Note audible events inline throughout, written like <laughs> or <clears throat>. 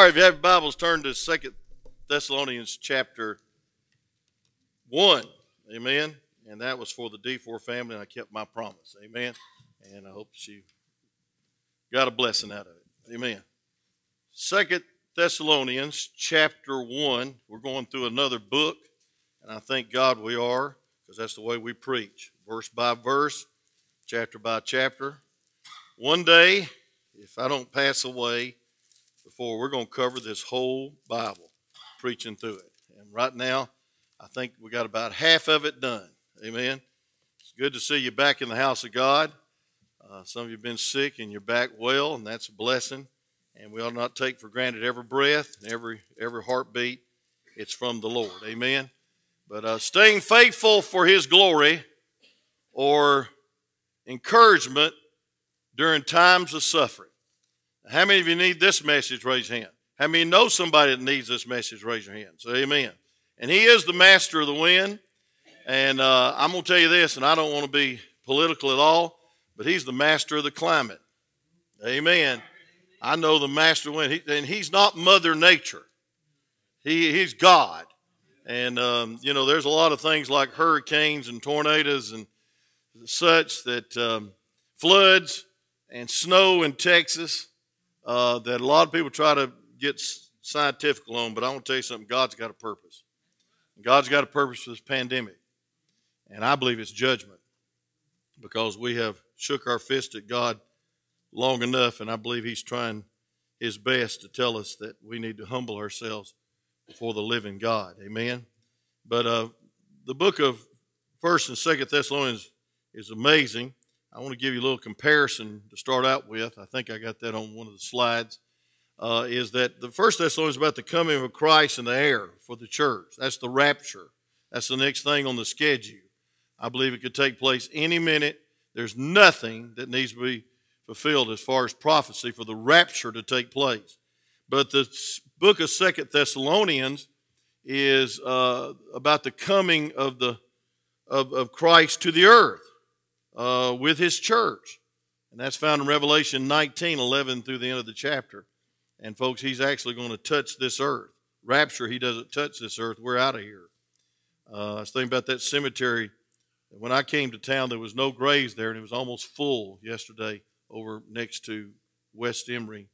All right, if you have Bibles, turn to Second Thessalonians chapter 1. Amen. And that was for the D4 family, and I kept my promise. Amen. And I hope she got a blessing out of it. Amen. Second Thessalonians chapter 1. We're going through another book, and I thank God we are, because that's the way we preach. Verse by verse, chapter by chapter. One day, if I don't pass away we're going to cover this whole Bible, preaching through it. And right now, I think we got about half of it done. Amen. It's good to see you back in the house of God. Uh, some of you have been sick and you're back well, and that's a blessing. And we ought not take for granted every breath every every heartbeat. It's from the Lord. Amen. But uh, staying faithful for His glory or encouragement during times of suffering. How many of you need this message? Raise your hand. How many know somebody that needs this message? Raise your hand. Say amen. And He is the master of the wind. And uh, I'm going to tell you this, and I don't want to be political at all, but He's the master of the climate. Amen. I know the master wind, he, and He's not Mother Nature. He, he's God. And, um, you know, there's a lot of things like hurricanes and tornadoes and such that um, floods and snow in Texas uh, that a lot of people try to get scientific on, but I want to tell you something God's got a purpose. God's got a purpose for this pandemic. And I believe it's judgment because we have shook our fist at God long enough, and I believe He's trying His best to tell us that we need to humble ourselves before the living God. Amen. But uh, the book of First and Second Thessalonians is amazing. I want to give you a little comparison to start out with. I think I got that on one of the slides. Uh, is that the first Thessalonians is about the coming of Christ in the air for the church? That's the rapture. That's the next thing on the schedule. I believe it could take place any minute. There's nothing that needs to be fulfilled as far as prophecy for the rapture to take place. But the book of Second Thessalonians is uh, about the coming of the of, of Christ to the earth uh, with his church. And that's found in Revelation 19 11 through the end of the chapter. And folks, he's actually going to touch this earth. Rapture, he doesn't touch this earth. We're out of here. Uh, I was thinking about that cemetery. When I came to town, there was no graves there, and it was almost full yesterday over next to West Emory,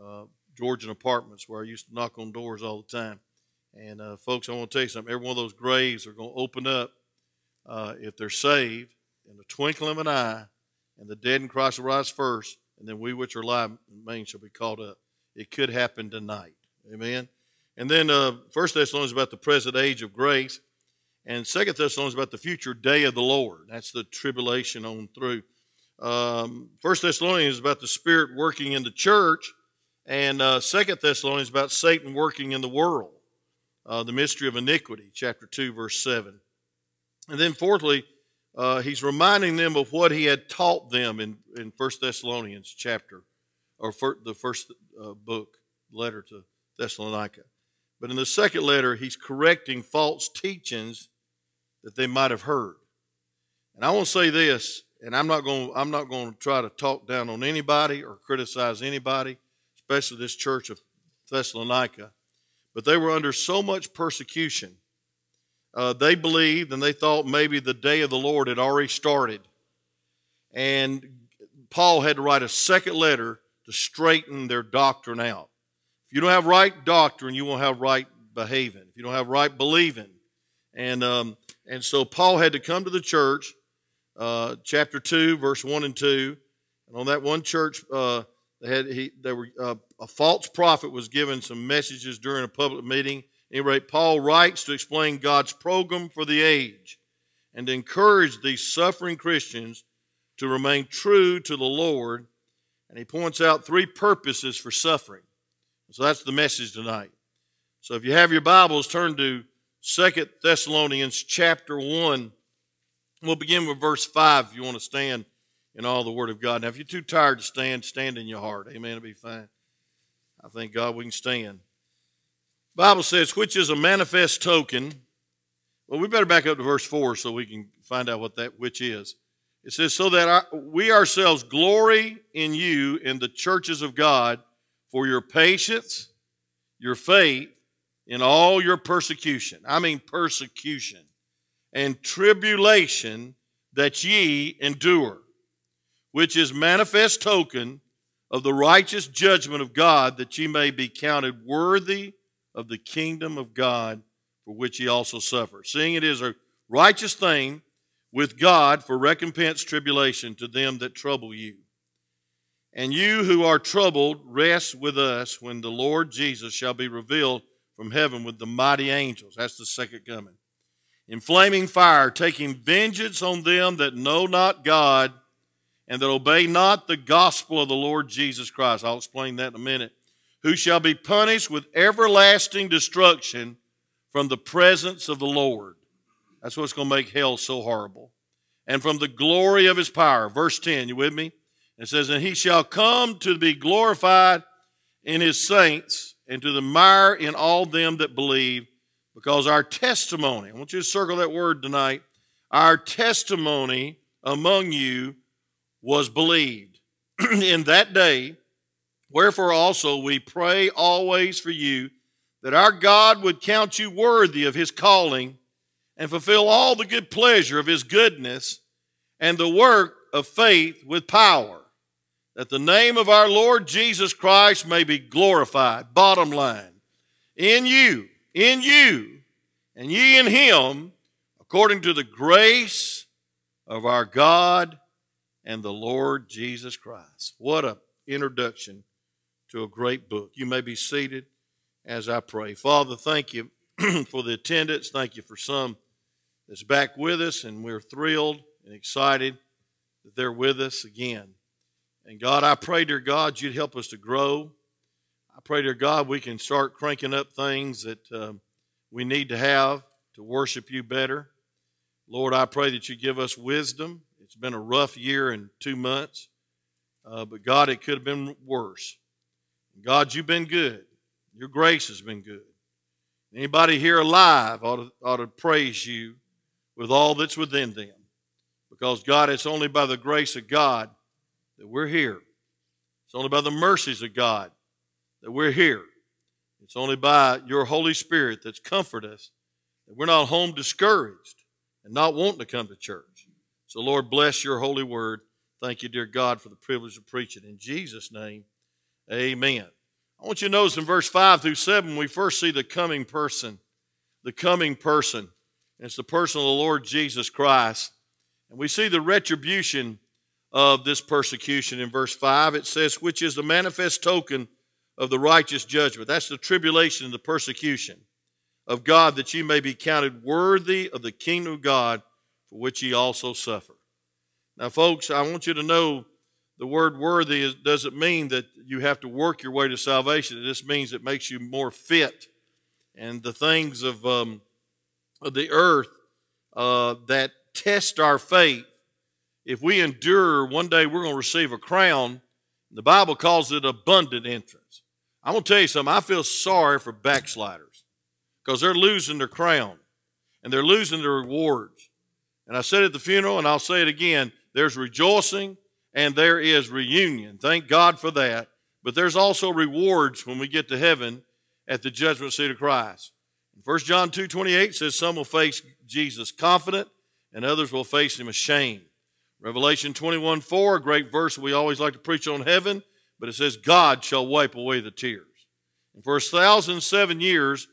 uh, Georgian Apartments, where I used to knock on doors all the time. And uh, folks, I want to tell you something. Every one of those graves are going to open up uh, if they're saved in the twinkling of an eye, and the dead in Christ will rise first, and then we which are alive and remain shall be caught up. It could happen tonight. Amen. And then uh, First Thessalonians about the present age of grace, and Second Thessalonians about the future day of the Lord. That's the tribulation on through. Um, First Thessalonians is about the Spirit working in the church, and uh, Second Thessalonians is about Satan working in the world. Uh, the mystery of iniquity, chapter two, verse seven. And then fourthly, uh, he's reminding them of what he had taught them in, in 1 Thessalonians chapter, or the first uh, book, letter to Thessalonica. But in the second letter, he's correcting false teachings that they might have heard. And I want to say this, and I'm not going I'm not going to try to talk down on anybody or criticize anybody, especially this church of Thessalonica, but they were under so much persecution uh, they believed and they thought maybe the day of the Lord had already started. And Paul had to write a second letter to straighten their doctrine out. If you don't have right doctrine, you won't have right behaving. If you don't have right believing. And, um, and so Paul had to come to the church, uh, chapter 2, verse 1 and 2. And on that one church, uh, they had, he, they were, uh, a false prophet was given some messages during a public meeting any rate, Paul writes to explain God's program for the age and encourage these suffering Christians to remain true to the Lord. And he points out three purposes for suffering. So that's the message tonight. So if you have your Bibles, turn to Second Thessalonians chapter 1. We'll begin with verse 5 if you want to stand in all the Word of God. Now, if you're too tired to stand, stand in your heart. Amen. It'll be fine. I thank God we can stand. Bible says, which is a manifest token. Well, we better back up to verse 4 so we can find out what that which is. It says, so that we ourselves glory in you in the churches of God for your patience your faith in all your persecution. I mean, persecution and tribulation that ye endure, which is manifest token of the righteous judgment of God, that ye may be counted worthy of the kingdom of God for which he also suffered, Seeing it is a righteous thing with God for recompense tribulation to them that trouble you. And you who are troubled, rest with us when the Lord Jesus shall be revealed from heaven with the mighty angels. That's the second coming. In flaming fire, taking vengeance on them that know not God and that obey not the gospel of the Lord Jesus Christ. I'll explain that in a minute. Who shall be punished with everlasting destruction from the presence of the Lord. That's what's going to make hell so horrible. And from the glory of his power. Verse 10, you with me? It says, And he shall come to be glorified in his saints and to the mire in all them that believe, because our testimony, I want you to circle that word tonight, our testimony among you was believed <clears throat> in that day. Wherefore also we pray always for you that our God would count you worthy of his calling and fulfill all the good pleasure of his goodness and the work of faith with power that the name of our Lord Jesus Christ may be glorified. Bottom line, in you, in you, and ye in him, according to the grace of our God and the Lord Jesus Christ. What a introduction to a great book. You may be seated as I pray. Father, thank you <clears throat> for the attendance. Thank you for some that's back with us, and we're thrilled and excited that they're with us again. And God, I pray, dear God, you'd help us to grow. I pray, dear God, we can start cranking up things that um, we need to have to worship you better. Lord, I pray that you give us wisdom. It's been a rough year and two months, uh, but God, it could have been worse. God, you've been good. Your grace has been good. Anybody here alive ought to, ought to praise you with all that's within them. Because, God, it's only by the grace of God that we're here. It's only by the mercies of God that we're here. It's only by your Holy Spirit that's comforted us that we're not home discouraged and not wanting to come to church. So, Lord, bless your holy word. Thank you, dear God, for the privilege of preaching. In Jesus' name, amen. I want you to notice in verse 5 through 7, we first see the coming person. The coming person. And it's the person of the Lord Jesus Christ. And we see the retribution of this persecution in verse 5. It says, which is the manifest token of the righteous judgment. That's the tribulation and the persecution of God, that ye may be counted worthy of the kingdom of God, for which ye also suffer. Now, folks, I want you to know the word worthy is, doesn't mean that you have to work your way to salvation. It just means it makes you more fit. And the things of, um, of the earth uh, that test our faith if we endure, one day we're going to receive a crown. The Bible calls it abundant entrance. I'm going to tell you something. I feel sorry for backsliders because they're losing their crown and they're losing their rewards. And I said at the funeral, and I'll say it again there's rejoicing and there is reunion. Thank God for that. But there's also rewards when we get to heaven at the judgment seat of Christ. 1 John 2 28 says, Some will face Jesus confident, and others will face him ashamed. Revelation 21 4, a great verse we always like to preach on heaven, but it says, God shall wipe away the tears. And for a thousand seven years,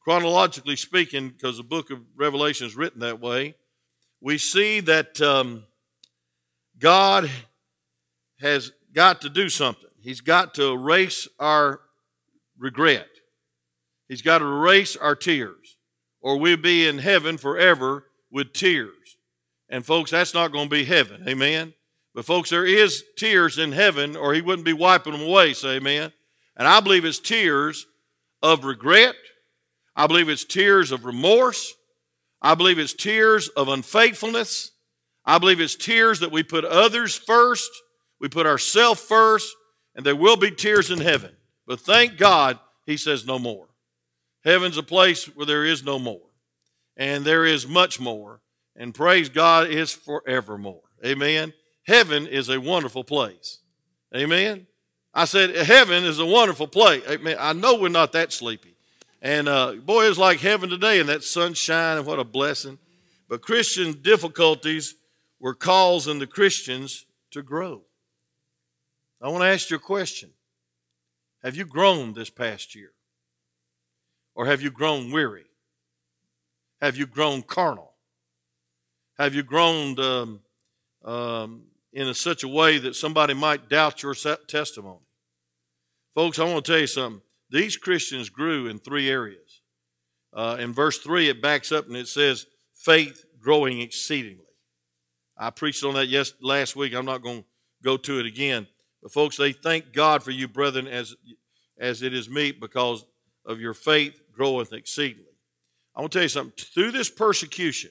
chronologically speaking, because the book of Revelation is written that way, we see that um, God has got to do something. He's got to erase our regret. He's got to erase our tears, or we'll be in heaven forever with tears. And folks, that's not going to be heaven. Amen. But folks, there is tears in heaven, or he wouldn't be wiping them away. Say amen. And I believe it's tears of regret. I believe it's tears of remorse. I believe it's tears of unfaithfulness. I believe it's tears that we put others first, we put ourselves first, and there will be tears in heaven. But thank God, he says no more. Heaven's a place where there is no more, and there is much more and praise God is forevermore. Amen. Heaven is a wonderful place. Amen. I said, heaven is a wonderful place. Amen. I know we're not that sleepy. And uh, boy, it's like heaven today and that sunshine and what a blessing. But Christian difficulties were causing the Christians to grow. I want to ask you a question Have you grown this past year? Or have you grown weary? Have you grown carnal? Have you grown um, um, in a, such a way that somebody might doubt your testimony? Folks, I want to tell you something. These Christians grew in three areas. Uh, in verse 3, it backs up and it says, faith growing exceedingly. I preached on that yes, last week. I'm not going to go to it again. But folks, they thank God for you, brethren, as, as it is meet because of your faith groweth exceedingly. I want to tell you something. Through this persecution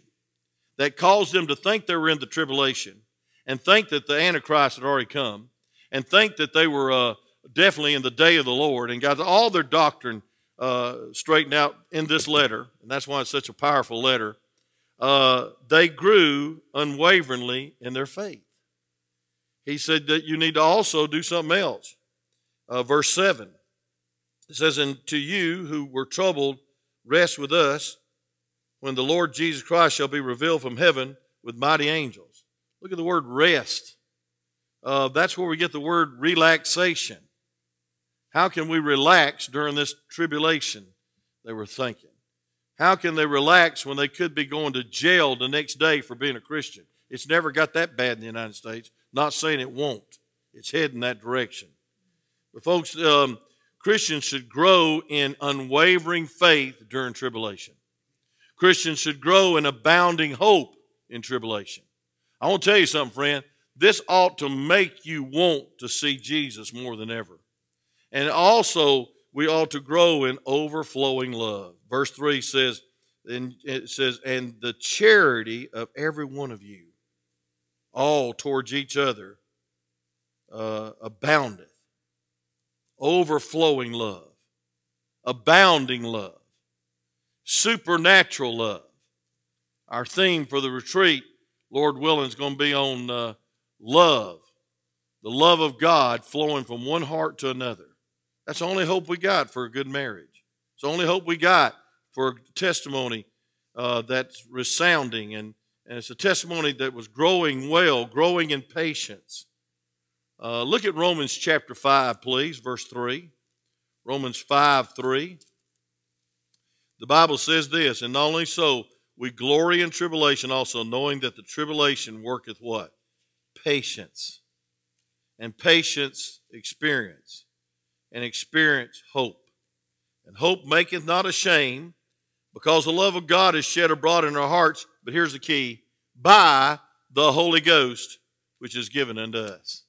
that caused them to think they were in the tribulation and think that the Antichrist had already come and think that they were uh, definitely in the day of the Lord and got all their doctrine uh, straightened out in this letter, and that's why it's such a powerful letter, uh, they grew unwaveringly in their faith. He said that you need to also do something else. Uh, verse 7 it says, And to you who were troubled, rest with us when the Lord Jesus Christ shall be revealed from heaven with mighty angels. Look at the word rest. Uh, that's where we get the word relaxation. How can we relax during this tribulation? They were thinking. How can they relax when they could be going to jail the next day for being a Christian? It's never got that bad in the United States. Not saying it won't. It's heading that direction. But folks, um, Christians should grow in unwavering faith during tribulation. Christians should grow in abounding hope in tribulation. I want to tell you something, friend. This ought to make you want to see Jesus more than ever. And also, we ought to grow in overflowing love. Verse 3 says, and it says, and the charity of every one of you, all towards each other, uh, aboundeth overflowing love, abounding love, supernatural love. Our theme for the retreat, Lord willing, is going to be on uh, love, the love of God flowing from one heart to another. That's the only hope we got for a good marriage. It's the only hope we got for a testimony uh, that's resounding and, and it's a testimony that was growing well, growing in patience. Uh, look at Romans chapter 5, please, verse 3. Romans 5 3. The Bible says this, and not only so, we glory in tribulation also, knowing that the tribulation worketh what? Patience. And patience, experience. And experience, hope. And hope maketh not ashamed, because the love of God is shed abroad in our hearts. But here's the key by the Holy Ghost, which is given unto us.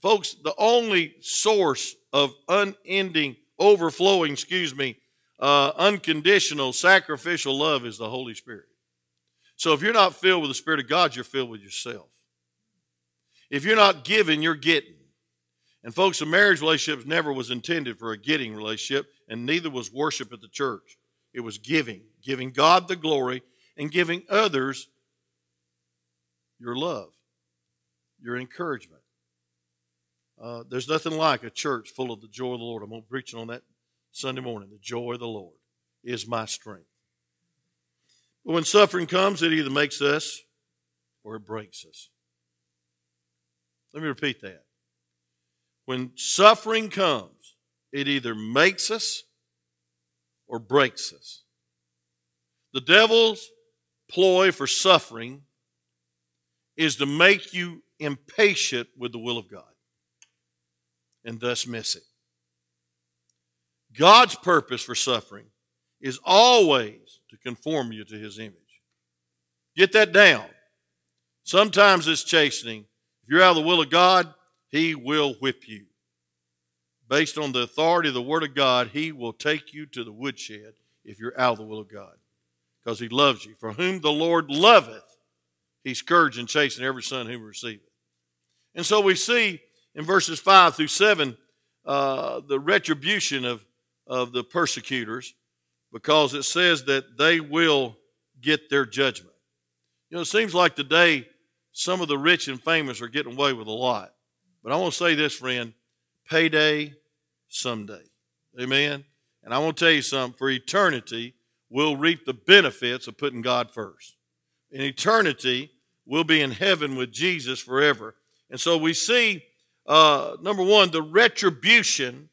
Folks, the only source of unending, overflowing, excuse me, uh, unconditional, sacrificial love is the Holy Spirit. So if you're not filled with the Spirit of God, you're filled with yourself. If you're not giving, you're getting. And folks, a marriage relationship never was intended for a getting relationship, and neither was worship at the church. It was giving, giving God the glory and giving others your love, your encouragement. Uh, there's nothing like a church full of the joy of the Lord. I'm going to preach on that Sunday morning. The joy of the Lord is my strength. But when suffering comes, it either makes us or it breaks us. Let me repeat that. When suffering comes, it either makes us or breaks us. The devil's ploy for suffering is to make you impatient with the will of God and thus miss it. God's purpose for suffering is always to conform you to his image. Get that down. Sometimes it's chastening. If you're out of the will of God, he will whip you. Based on the authority of the Word of God, he will take you to the woodshed if you're out of the will of God because he loves you. For whom the Lord loveth, he scourges and chastens every son whom receiveth. And so we see in verses 5 through 7 uh, the retribution of, of the persecutors because it says that they will get their judgment. You know, it seems like today some of the rich and famous are getting away with a lot. But I want to say this, friend payday someday. Amen. And I want to tell you something for eternity, we'll reap the benefits of putting God first. In eternity, we'll be in heaven with Jesus forever. And so we see, uh, number one, the retribution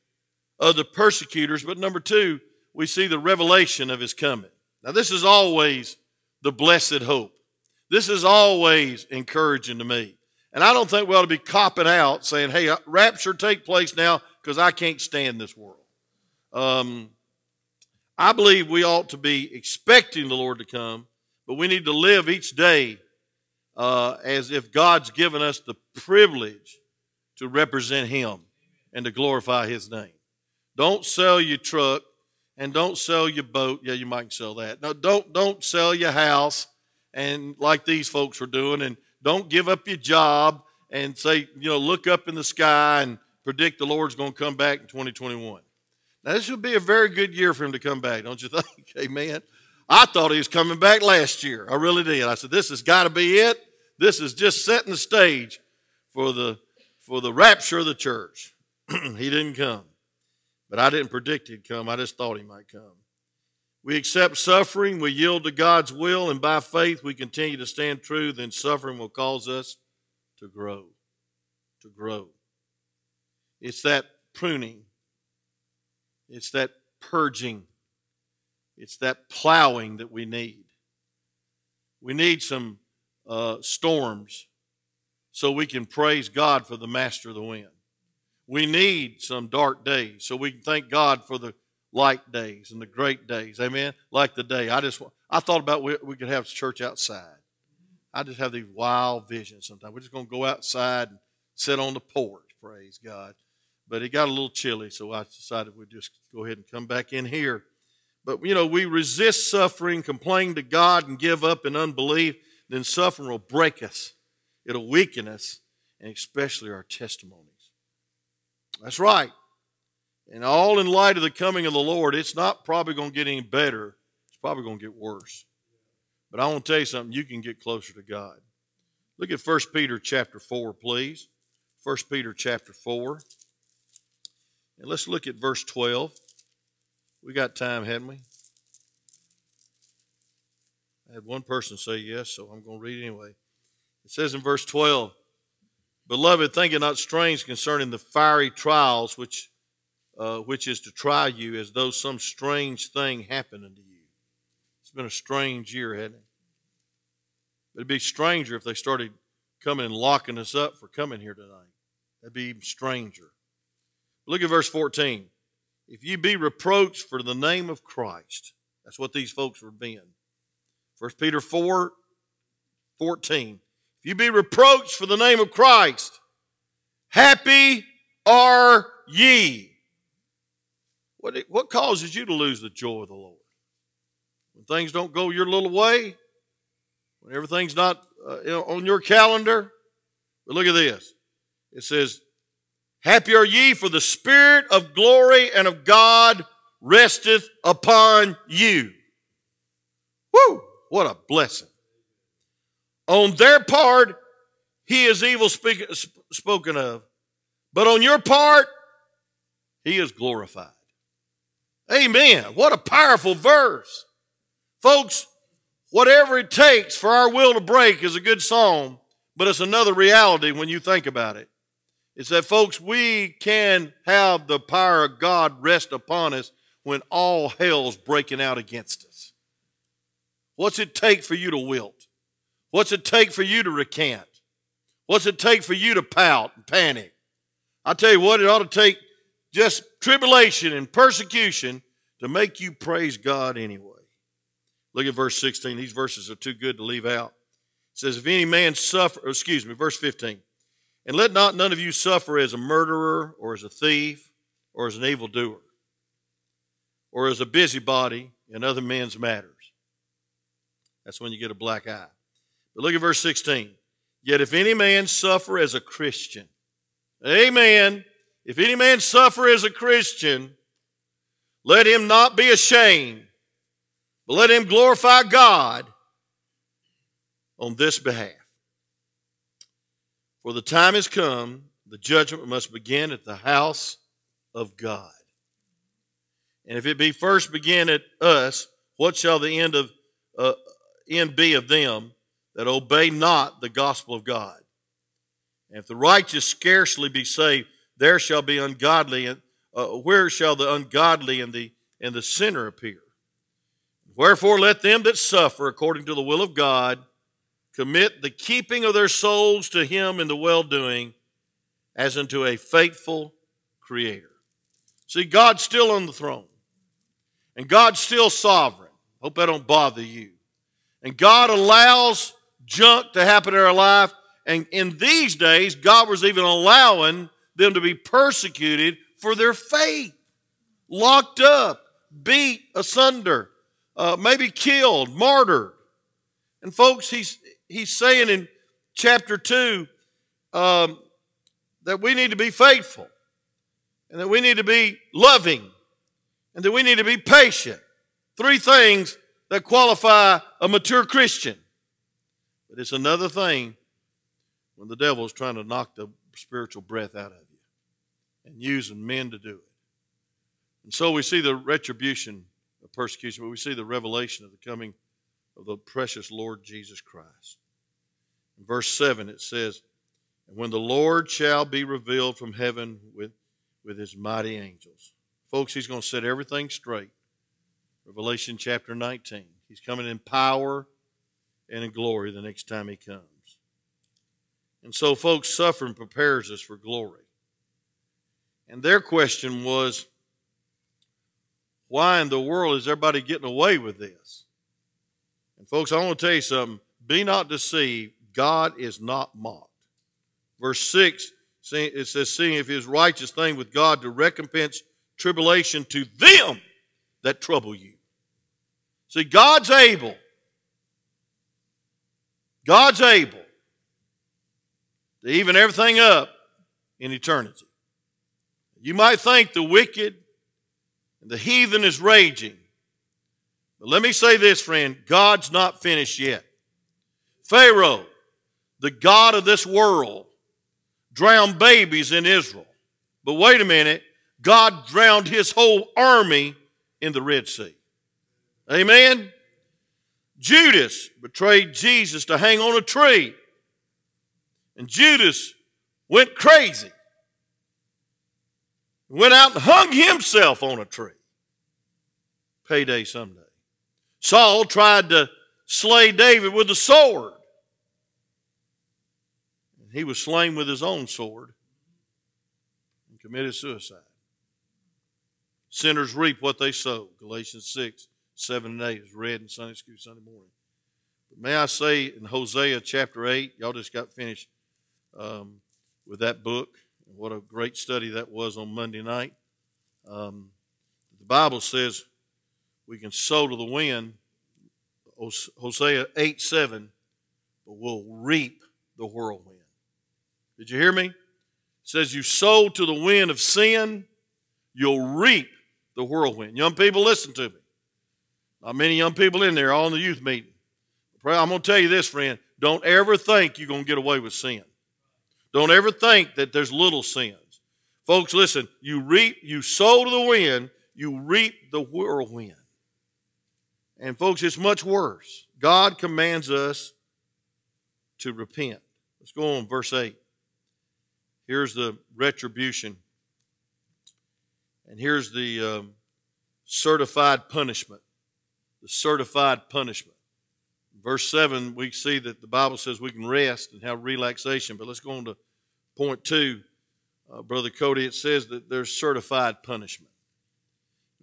of the persecutors, but number two, we see the revelation of his coming. Now, this is always the blessed hope. This is always encouraging to me. And I don't think we ought to be copping out saying, hey, uh, rapture take place now because I can't stand this world. Um, I believe we ought to be expecting the Lord to come, but we need to live each day uh, as if God's given us the privilege to represent Him and to glorify His name. Don't sell your truck and don't sell your boat. Yeah, you might sell that. No, don't don't sell your house and like these folks are doing, and don't give up your job and say, you know, look up in the sky and predict the Lord's going to come back in 2021. Now, this would be a very good year for him to come back, don't you think? <laughs> Amen. I thought he was coming back last year. I really did. I said, this has got to be it. This is just setting the stage for the for the rapture of the church. <clears throat> he didn't come. But I didn't predict he'd come. I just thought he might come. We accept suffering, we yield to God's will, and by faith we continue to stand true, then suffering will cause us to grow. To grow. It's that pruning, it's that purging, it's that plowing that we need. We need some uh, storms so we can praise God for the master of the wind. We need some dark days so we can thank God for the light days and the great days. Amen. Like the day I just I thought about we, we could have church outside. I just have these wild visions sometimes. We're just going to go outside and sit on the porch. Praise God. But it got a little chilly, so I decided we'd just go ahead and come back in here. But you know, we resist suffering, complain to God, and give up in unbelief. Then suffering will break us. It'll weaken us, and especially our testimonies. That's right. And all in light of the coming of the Lord, it's not probably going to get any better. It's probably going to get worse. But I want to tell you something, you can get closer to God. Look at 1 Peter chapter 4, please. 1 Peter chapter 4. And let's look at verse 12. We got time, hadn't we? I had one person say yes, so I'm going to read anyway. It says in verse 12, Beloved, think it not strange concerning the fiery trials which uh, which is to try you as though some strange thing happened unto you. It's been a strange year, hasn't it? But it'd be stranger if they started coming and locking us up for coming here tonight. That'd be even stranger. Look at verse 14. If you be reproached for the name of Christ, that's what these folks were being. 1 Peter 4 14. If you be reproached for the name of Christ, happy are ye. What, what causes you to lose the joy of the Lord? When things don't go your little way? When everything's not uh, on your calendar? But look at this. It says, Happy are ye, for the Spirit of glory and of God resteth upon you. Woo! What a blessing. On their part, he is evil speak, spoken of, but on your part, he is glorified. Amen. What a powerful verse. Folks, whatever it takes for our will to break is a good song, but it's another reality when you think about it. It's that, folks, we can have the power of God rest upon us when all hell's breaking out against us. What's it take for you to wilt? What's it take for you to recant? What's it take for you to pout and panic? I tell you what, it ought to take just tribulation and persecution to make you praise God anyway. Look at verse 16. These verses are too good to leave out. It says, If any man suffer, excuse me, verse 15, and let not none of you suffer as a murderer or as a thief or as an evildoer or as a busybody in other men's matters. That's when you get a black eye. But look at verse 16. Yet if any man suffer as a Christian, amen, if any man suffer as a Christian, let him not be ashamed, but let him glorify God on this behalf. For the time has come The judgment must begin at the house of God. And if it be first begin at us, what shall the end of uh, end be of them that obey not the gospel of God? And if the righteous scarcely be saved, there shall be ungodly, and uh, where shall the ungodly and the and the sinner appear? Wherefore, let them that suffer according to the will of God commit the keeping of their souls to Him in the well doing, as unto a faithful Creator. See, God's still on the throne, and God's still sovereign. Hope that don't bother you. And God allows junk to happen in our life. And in these days, God was even allowing them to be persecuted for their faith, locked up, beat asunder, uh, maybe killed, martyred. And folks, he's he's saying in chapter two um, that we need to be faithful, and that we need to be loving, and that we need to be patient. Three things that qualify a mature Christian. But it's another thing when the devil is trying to knock the spiritual breath out of you and using men to do it. And so we see the retribution of persecution, but we see the revelation of the coming of the precious Lord Jesus Christ. In verse 7, it says, And when the Lord shall be revealed from heaven with, with his mighty angels. Folks, he's going to set everything straight. Revelation chapter 19. He's coming in power and in glory the next time he comes. And so, folks, suffering prepares us for glory. And their question was, why in the world is everybody getting away with this? And folks, I want to tell you something. Be not deceived. God is not mocked. Verse 6, it says, seeing if his righteous thing with God to recompense tribulation to them that trouble you. See, God's able. God's able to even everything up in eternity. You might think the wicked and the heathen is raging. But let me say this, friend God's not finished yet. Pharaoh, the God of this world, drowned babies in Israel. But wait a minute, God drowned his whole army in the Red Sea. Amen? Judas betrayed Jesus to hang on a tree. And Judas went crazy. Went out and hung himself on a tree. Payday someday. Saul tried to slay David with a sword. He was slain with his own sword and committed suicide. Sinners reap what they sow. Galatians 6, 7 and 8 is read in Sunday school Sunday morning. But may I say in Hosea chapter 8, y'all just got finished um, with that book. What a great study that was on Monday night. Um, the Bible says we can sow to the wind, Hosea 8 7, but we'll reap the whirlwind. Did you hear me? It says you sow to the wind of sin, you'll reap the whirlwind. Young people, listen to me. Not many young people in there, all in the youth meeting. I'm going to tell you this, friend. Don't ever think you're going to get away with sin. Don't ever think that there's little sins. Folks, listen, you reap, you sow to the wind, you reap the whirlwind. And folks, it's much worse. God commands us to repent. Let's go on, verse 8. Here's the retribution. And here's the um, certified punishment. The certified punishment. Verse 7, we see that the Bible says we can rest and have relaxation. But let's go on to point two. Uh, Brother Cody, it says that there's certified punishment.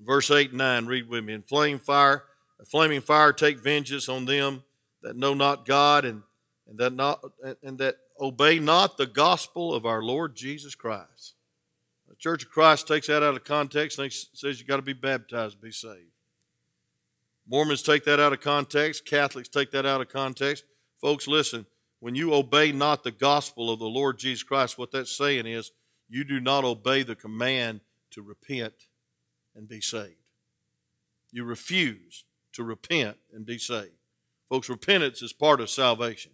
Verse 8 and 9, read with me. In flame fire, a flaming fire take vengeance on them that know not God and, and that not and that obey not the gospel of our Lord Jesus Christ. The Church of Christ takes that out of context and says you got to be baptized to be saved. Mormons take that out of context. Catholics take that out of context. Folks, listen. When you obey not the gospel of the Lord Jesus Christ, what that's saying is you do not obey the command to repent and be saved. You refuse to repent and be saved. Folks, repentance is part of salvation.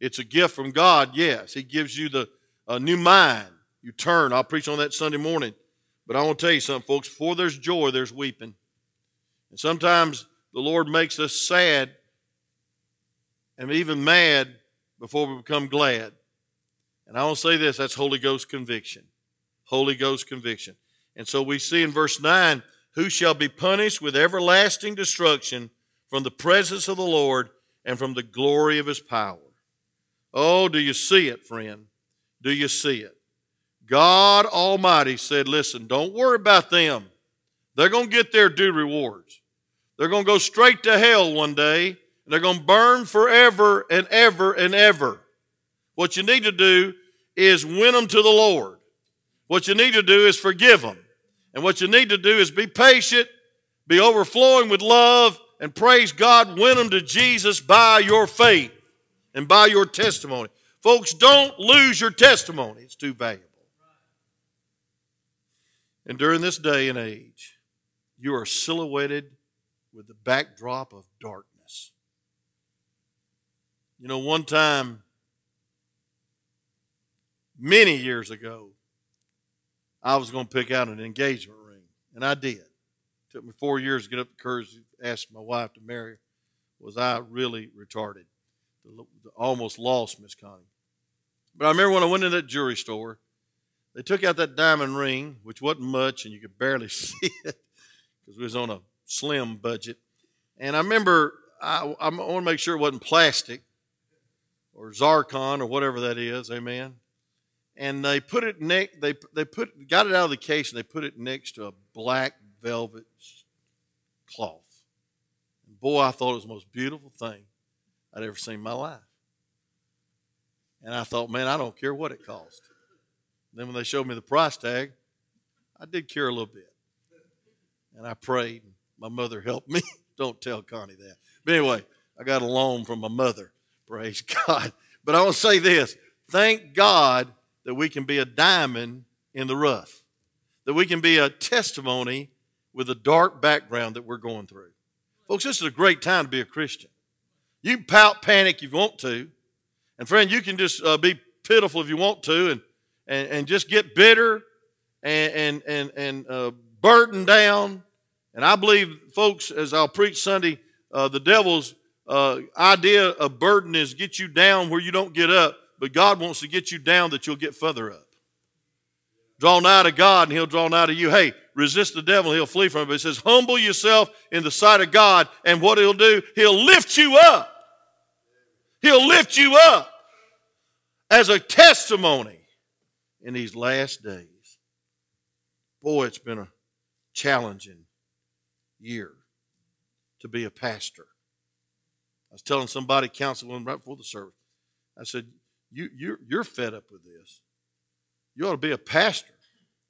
It's a gift from God, yes. He gives you the a new mind, you turn. I'll preach on that Sunday morning. But I want to tell you something, folks. Before there's joy, there's weeping. And sometimes the Lord makes us sad and even mad before we become glad. And I want to say this that's Holy Ghost conviction. Holy Ghost conviction. And so we see in verse 9 who shall be punished with everlasting destruction from the presence of the Lord and from the glory of his power. Oh, do you see it, friend? Do you see it? God Almighty said, Listen, don't worry about them. They're going to get their due rewards. They're going to go straight to hell one day, and they're going to burn forever and ever and ever. What you need to do is win them to the Lord. What you need to do is forgive them. And what you need to do is be patient, be overflowing with love, and praise God, win them to Jesus by your faith and by your testimony. Folks, don't lose your testimony, it's too valuable. And during this day and age, you are silhouetted with the backdrop of darkness. You know, one time, many years ago, I was going to pick out an engagement ring, and I did. It took me four years to get up the courage to ask my wife to marry. Was I really retarded? Almost lost Miss Connie. But I remember when I went in that jewelry store, they took out that diamond ring, which wasn't much, and you could barely <laughs> see it because we was on a slim budget. And I remember I, I want to make sure it wasn't plastic or zircon or whatever that is. Amen. And they put it next. They they put got it out of the case and they put it next to a black velvet cloth. And boy, I thought it was the most beautiful thing I'd ever seen in my life. And I thought, man, I don't care what it cost. Then when they showed me the price tag, I did care a little bit. And I prayed. My mother helped me. <laughs> don't tell Connie that. But anyway, I got a loan from my mother. Praise <laughs> God. But I want to say this thank God that we can be a diamond in the rough, that we can be a testimony with a dark background that we're going through. Folks, this is a great time to be a Christian. You can pout, panic if you want to. And friend, you can just uh, be pitiful if you want to and, and, and just get bitter and, and, and, and uh, burdened down. And I believe, folks, as I'll preach Sunday, uh, the devil's uh, idea of burden is get you down where you don't get up, but God wants to get you down that you'll get further up. Draw nigh to God and he'll draw nigh to you. Hey, resist the devil, he'll flee from it. But it says, humble yourself in the sight of God, and what he'll do, he'll lift you up. He'll lift you up as a testimony in these last days. Boy, it's been a challenging year to be a pastor. I was telling somebody counseling right before the service. I said, you, you're, you're fed up with this. You ought to be a pastor.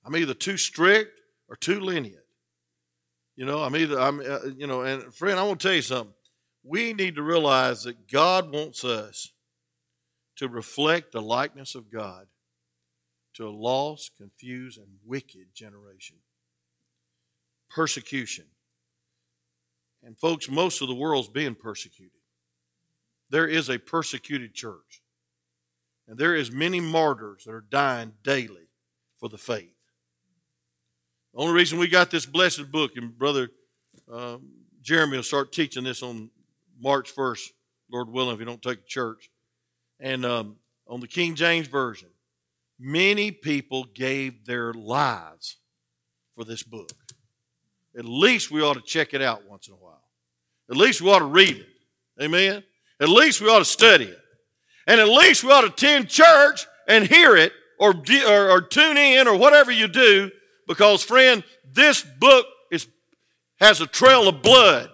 I'm either too strict or too lenient. You know, I'm either, I'm, uh, you know, and friend, I want to tell you something. We need to realize that God wants us to reflect the likeness of God to a lost, confused, and wicked generation. Persecution. And folks, most of the world's being persecuted. There is a persecuted church. And there is many martyrs that are dying daily for the faith. The only reason we got this blessed book, and Brother uh, Jeremy will start teaching this on March 1st, Lord willing, if you don't take a church. And um, on the King James Version, many people gave their lives for this book. At least we ought to check it out once in a while. At least we ought to read it. Amen? At least we ought to study it. And at least we ought to attend church and hear it or, or, or tune in or whatever you do because, friend, this book is, has a trail of blood.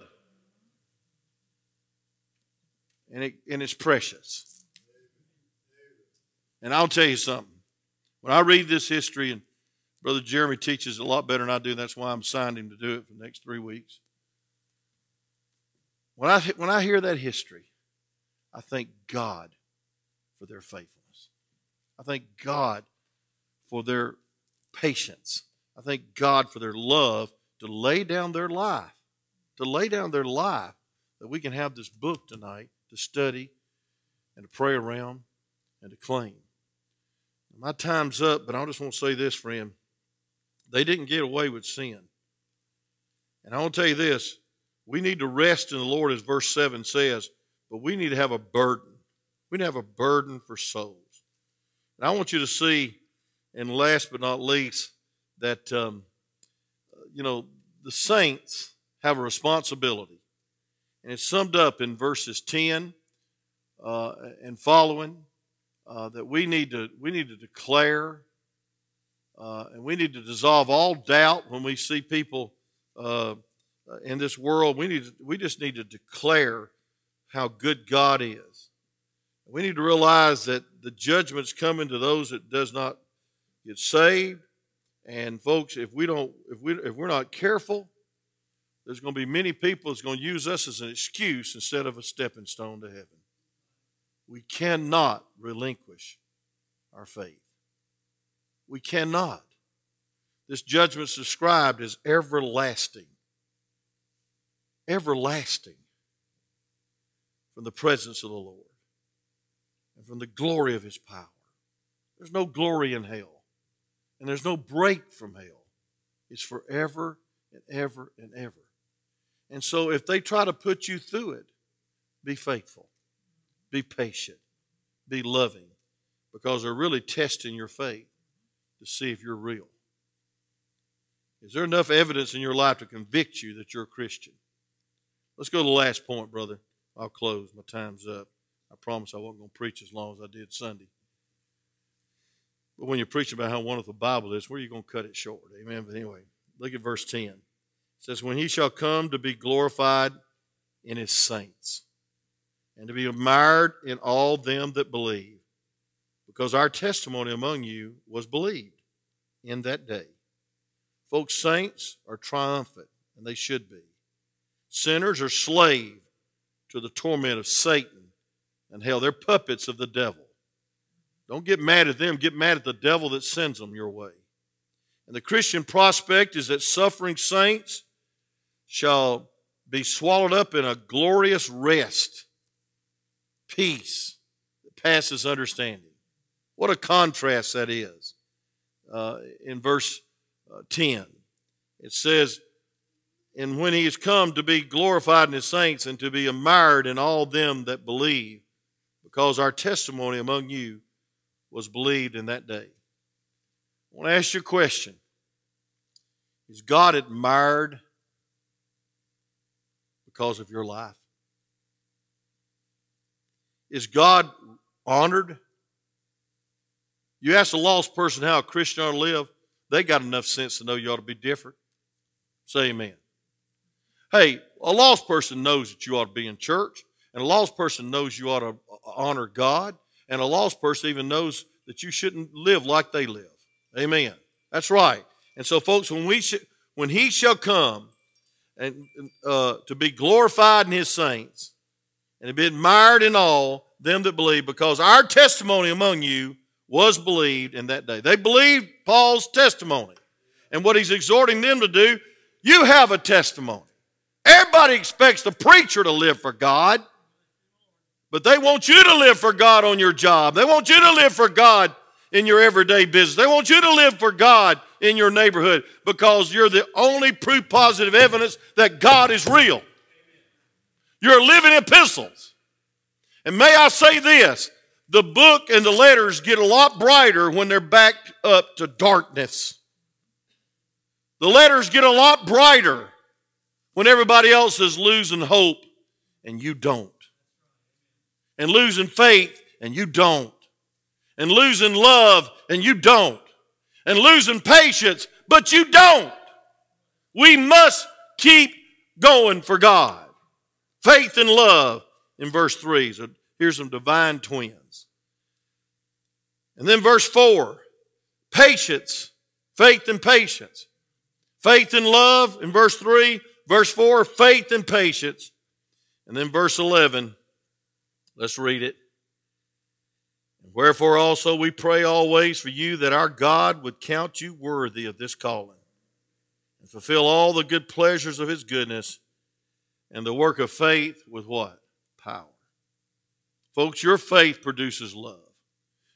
And, it, and it's precious. And I'll tell you something. When I read this history, and Brother Jeremy teaches a lot better than I do, that's why I'm signed him to do it for the next three weeks. When I, when I hear that history, I thank God for their faithfulness. I thank God for their patience. I thank God for their love to lay down their life, to lay down their life that we can have this book tonight to study and to pray around and to claim. My time's up, but I just want to say this, friend. They didn't get away with sin. And I want to tell you this we need to rest in the Lord, as verse 7 says, but we need to have a burden. We need to have a burden for souls. And I want you to see, and last but not least, that, um, you know, the saints have a responsibility. And it's summed up in verses 10 uh, and following uh, that we need to, we need to declare uh, and we need to dissolve all doubt when we see people uh, in this world. We, need to, we just need to declare how good God is. We need to realize that the judgment's coming to those that does not get saved. And folks, if we don't, if we if we're not careful, there's going to be many people that's going to use us as an excuse instead of a stepping stone to heaven. We cannot relinquish our faith. We cannot. This judgment is described as everlasting. Everlasting from the presence of the Lord and from the glory of his power. There's no glory in hell, and there's no break from hell. It's forever and ever and ever. And so if they try to put you through it, be faithful, be patient, be loving, because they're really testing your faith to see if you're real. Is there enough evidence in your life to convict you that you're a Christian? Let's go to the last point, brother. I'll close. My time's up. I promise I wasn't going to preach as long as I did Sunday. But when you preach about how wonderful the Bible is, where are you going to cut it short? Amen. But anyway, look at verse 10. Says, When he shall come to be glorified in his saints, and to be admired in all them that believe, because our testimony among you was believed in that day. Folks, saints are triumphant, and they should be. Sinners are slave to the torment of Satan and hell. They're puppets of the devil. Don't get mad at them, get mad at the devil that sends them your way. And the Christian prospect is that suffering saints shall be swallowed up in a glorious rest, peace that passes understanding. What a contrast that is. Uh, in verse uh, 10, it says, and when he is come to be glorified in his saints and to be admired in all them that believe, because our testimony among you was believed in that day. I want to ask you a question Is God admired because of your life? Is God honored? You ask a lost person how a Christian ought to live, they got enough sense to know you ought to be different. Say amen. Hey, a lost person knows that you ought to be in church, and a lost person knows you ought to honor God, and a lost person even knows that you shouldn't live like they live. Amen. That's right. And so, folks, when we sh- when He shall come and uh, to be glorified in His saints, and to be admired in all them that believe, because our testimony among you was believed in that day. They believed Paul's testimony, and what he's exhorting them to do. You have a testimony. Everybody expects the preacher to live for God, but they want you to live for God on your job. They want you to live for God in your everyday business. They want you to live for God in your neighborhood because you're the only proof positive evidence that God is real. You're living epistles. And may I say this the book and the letters get a lot brighter when they're backed up to darkness. The letters get a lot brighter when everybody else is losing hope and you don't, and losing faith and you don't, and losing love and you don't, and losing patience, but you don't. We must keep going for God. Faith and love in verse 3. So here's some divine twins. And then verse 4 patience, faith and patience. Faith and love in verse 3, Verse 4, faith and patience. And then verse 11, let's read it. Wherefore also we pray always for you that our God would count you worthy of this calling and fulfill all the good pleasures of his goodness and the work of faith with what? Power. Folks, your faith produces love.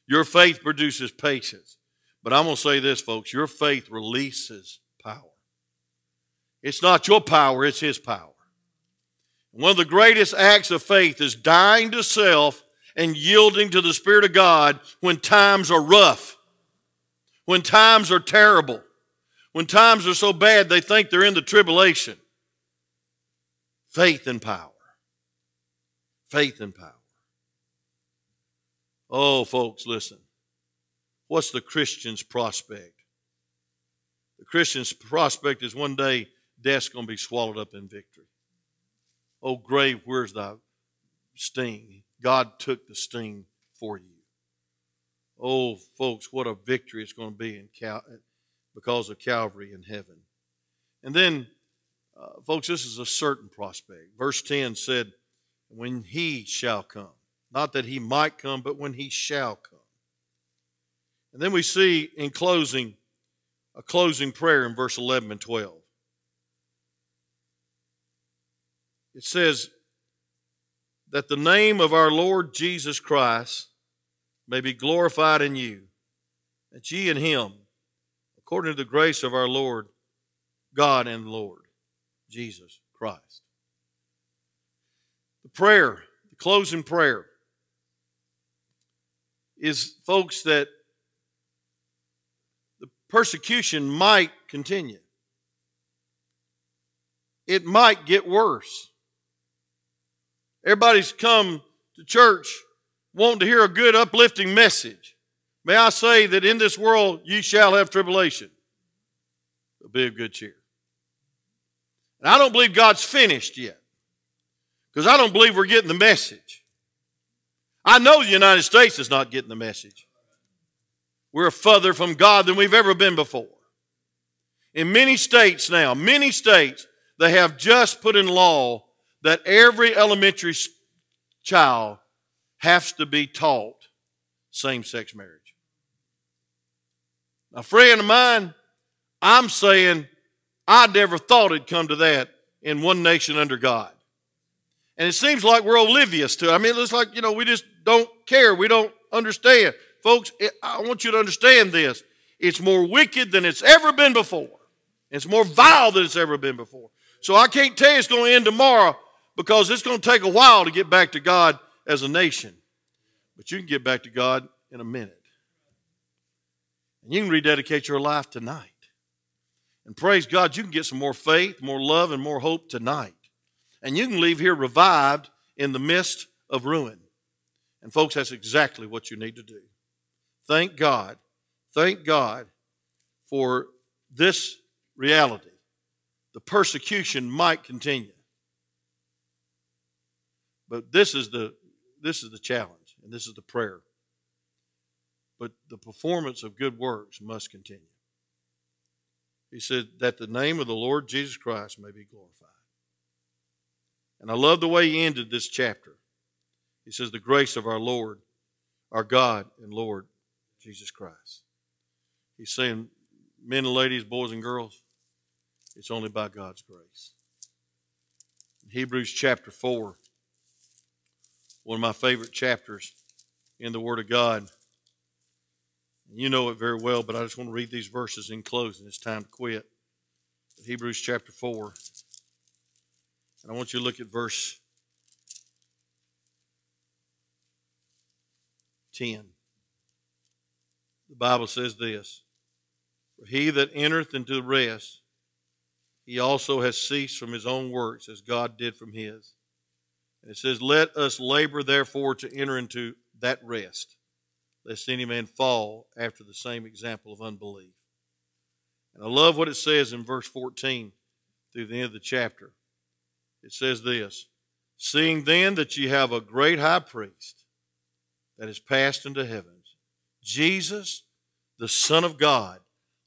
Your faith produces patience. But I'm going to say this, folks your faith releases power. It's not your power, it's His power. One of the greatest acts of faith is dying to self and yielding to the Spirit of God when times are rough, when times are terrible, when times are so bad they think they're in the tribulation. Faith and power. Faith and power. Oh, folks, listen. What's the Christian's prospect? The Christian's prospect is one day death's going to be swallowed up in victory. Oh, grave, where's thy sting? God took the sting for you. Oh, folks, what a victory it's going to be in Cal- because of Calvary in heaven. And then, uh, folks, this is a certain prospect. Verse 10 said, When he shall come. Not that he might come, but when he shall come. And then we see in closing a closing prayer in verse 11 and 12. It says that the name of our Lord Jesus Christ may be glorified in you, that ye in him, according to the grace of our Lord God and Lord Jesus Christ. The prayer, the closing prayer, is, folks, that the persecution might continue. It might get worse. Everybody's come to church wanting to hear a good, uplifting message. May I say that in this world you shall have tribulation. But be of good cheer. And I don't believe God's finished yet. Because I don't believe we're getting the message. I know the United States is not getting the message. We're further from God than we've ever been before. In many states now, many states, they have just put in law that every elementary child has to be taught same sex marriage. A friend of mine, I'm saying I never thought it'd come to that in one nation under God. And it seems like we're oblivious to it. I mean, it looks like, you know, we just don't care. We don't understand. Folks, it, I want you to understand this. It's more wicked than it's ever been before. It's more vile than it's ever been before. So I can't tell you it's going to end tomorrow because it's going to take a while to get back to God as a nation. But you can get back to God in a minute. And you can rededicate your life tonight. And praise God, you can get some more faith, more love, and more hope tonight. And you can leave here revived in the midst of ruin. And folks, that's exactly what you need to do. Thank God. Thank God for this reality. The persecution might continue. But this is the this is the challenge and this is the prayer. But the performance of good works must continue. He said that the name of the Lord Jesus Christ may be glorified. And I love the way he ended this chapter. He says, The grace of our Lord, our God and Lord Jesus Christ. He's saying, Men and ladies, boys and girls, it's only by God's grace. In Hebrews chapter 4, one of my favorite chapters in the Word of God. You know it very well, but I just want to read these verses in closing. It's time to quit. Hebrews chapter 4. And I want you to look at verse 10. The Bible says this For he that entereth into rest, he also has ceased from his own works, as God did from his. And it says, Let us labor therefore to enter into that rest, lest any man fall after the same example of unbelief. And I love what it says in verse 14 through the end of the chapter. It says this Seeing then that ye have a great high priest that is passed into heavens, Jesus, the Son of God,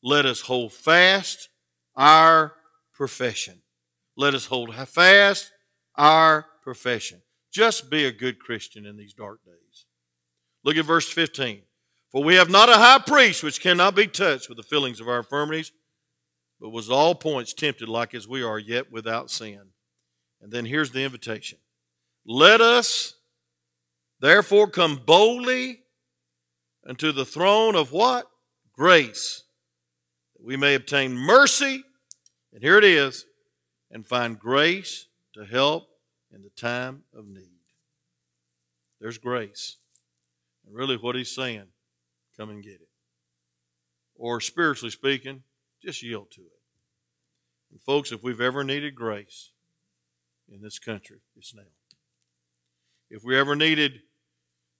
let us hold fast our profession. Let us hold fast our profession. Just be a good Christian in these dark days. Look at verse 15. For we have not a high priest which cannot be touched with the feelings of our infirmities, but was all points tempted like as we are, yet without sin. And then here's the invitation Let us therefore come boldly unto the throne of what? Grace, that we may obtain mercy, and here it is, and find grace to help in the time of need. There's grace. And really, what he's saying, come and get it. Or spiritually speaking, just yield to it. And folks, if we've ever needed grace in this country, it's now. If we ever needed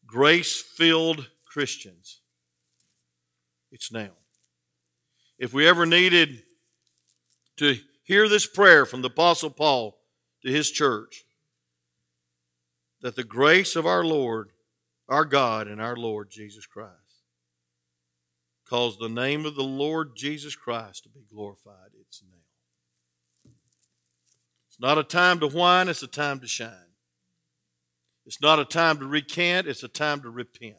grace filled Christians, it's now. If we ever needed to hear this prayer from the Apostle Paul to his church, that the grace of our Lord, our God, and our Lord Jesus Christ cause the name of the Lord Jesus Christ to be glorified, it's now. It's not a time to whine, it's a time to shine. It's not a time to recant, it's a time to repent.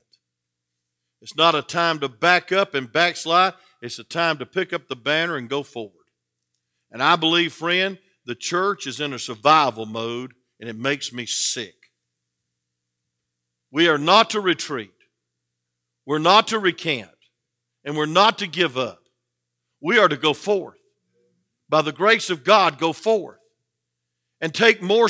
It's not a time to back up and backslide, it's a time to pick up the banner and go forward. And I believe, friend, the church is in a survival mode, and it makes me sick. We are not to retreat, we're not to recant, and we're not to give up. We are to go forth. By the grace of God, go forth and take more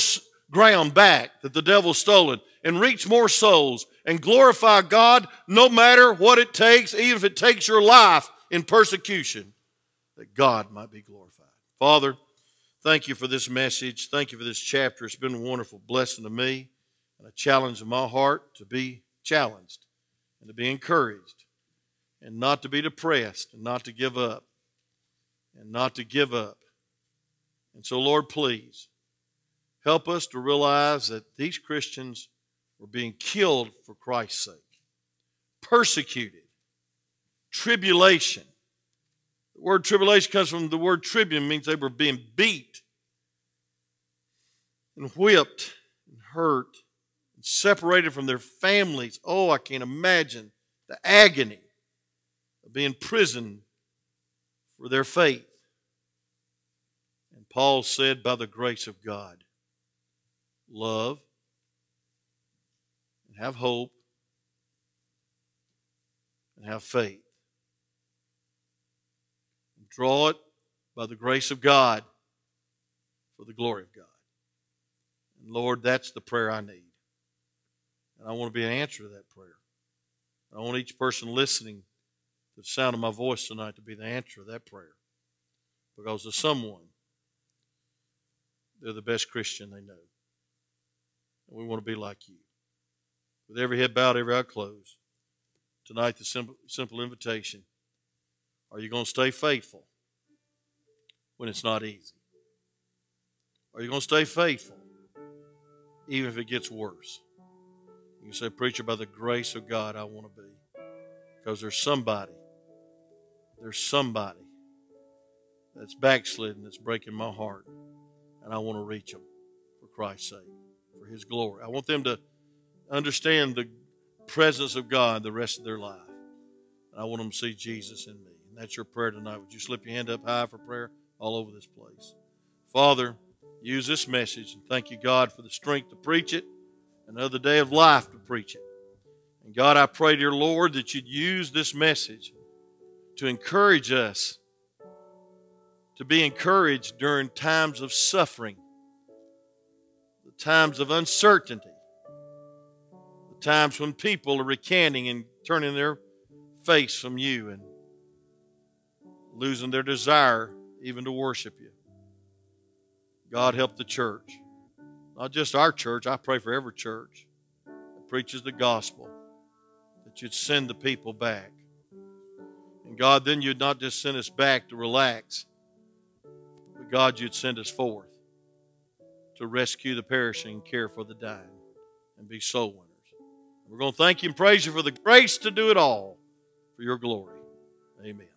ground back that the devil's stolen and reach more souls and glorify God no matter what it takes, even if it takes your life in persecution, that God might be glorified. Father, thank you for this message. Thank you for this chapter. It's been a wonderful blessing to me and a challenge in my heart to be challenged and to be encouraged and not to be depressed and not to give up and not to give up. And so, Lord, please help us to realize that these Christians were being killed for Christ's sake, persecuted, tribulation. The word tribulation comes from the word tribune, means they were being beat and whipped and hurt separated from their families. Oh, I can't imagine the agony of being imprisoned for their faith. And Paul said, by the grace of God, love and have hope and have faith. And draw it by the grace of God for the glory of God. And Lord, that's the prayer I need. And I want to be an answer to that prayer. I want each person listening to the sound of my voice tonight to be the answer to that prayer. Because to someone, they're the best Christian they know. And we want to be like you with every head bowed, every eye closed. Tonight, the simple, simple invitation are you going to stay faithful when it's not easy? Are you going to stay faithful even if it gets worse? You say, Preacher, by the grace of God, I want to be. Because there's somebody, there's somebody that's backslidden that's breaking my heart, and I want to reach them for Christ's sake, for His glory. I want them to understand the presence of God the rest of their life. And I want them to see Jesus in me. And that's your prayer tonight. Would you slip your hand up high for prayer all over this place? Father, use this message and thank you, God, for the strength to preach it, another day of life to preach it. And God, I pray, dear Lord, that you'd use this message to encourage us to be encouraged during times of suffering, the times of uncertainty, the times when people are recanting and turning their face from you and losing their desire even to worship you. God help the church. Not just our church, I pray for every church that preaches the gospel, that you'd send the people back. And God, then you'd not just send us back to relax, but God, you'd send us forth to rescue the perishing care for the dying and be soul winners. We're going to thank you and praise you for the grace to do it all for your glory. Amen.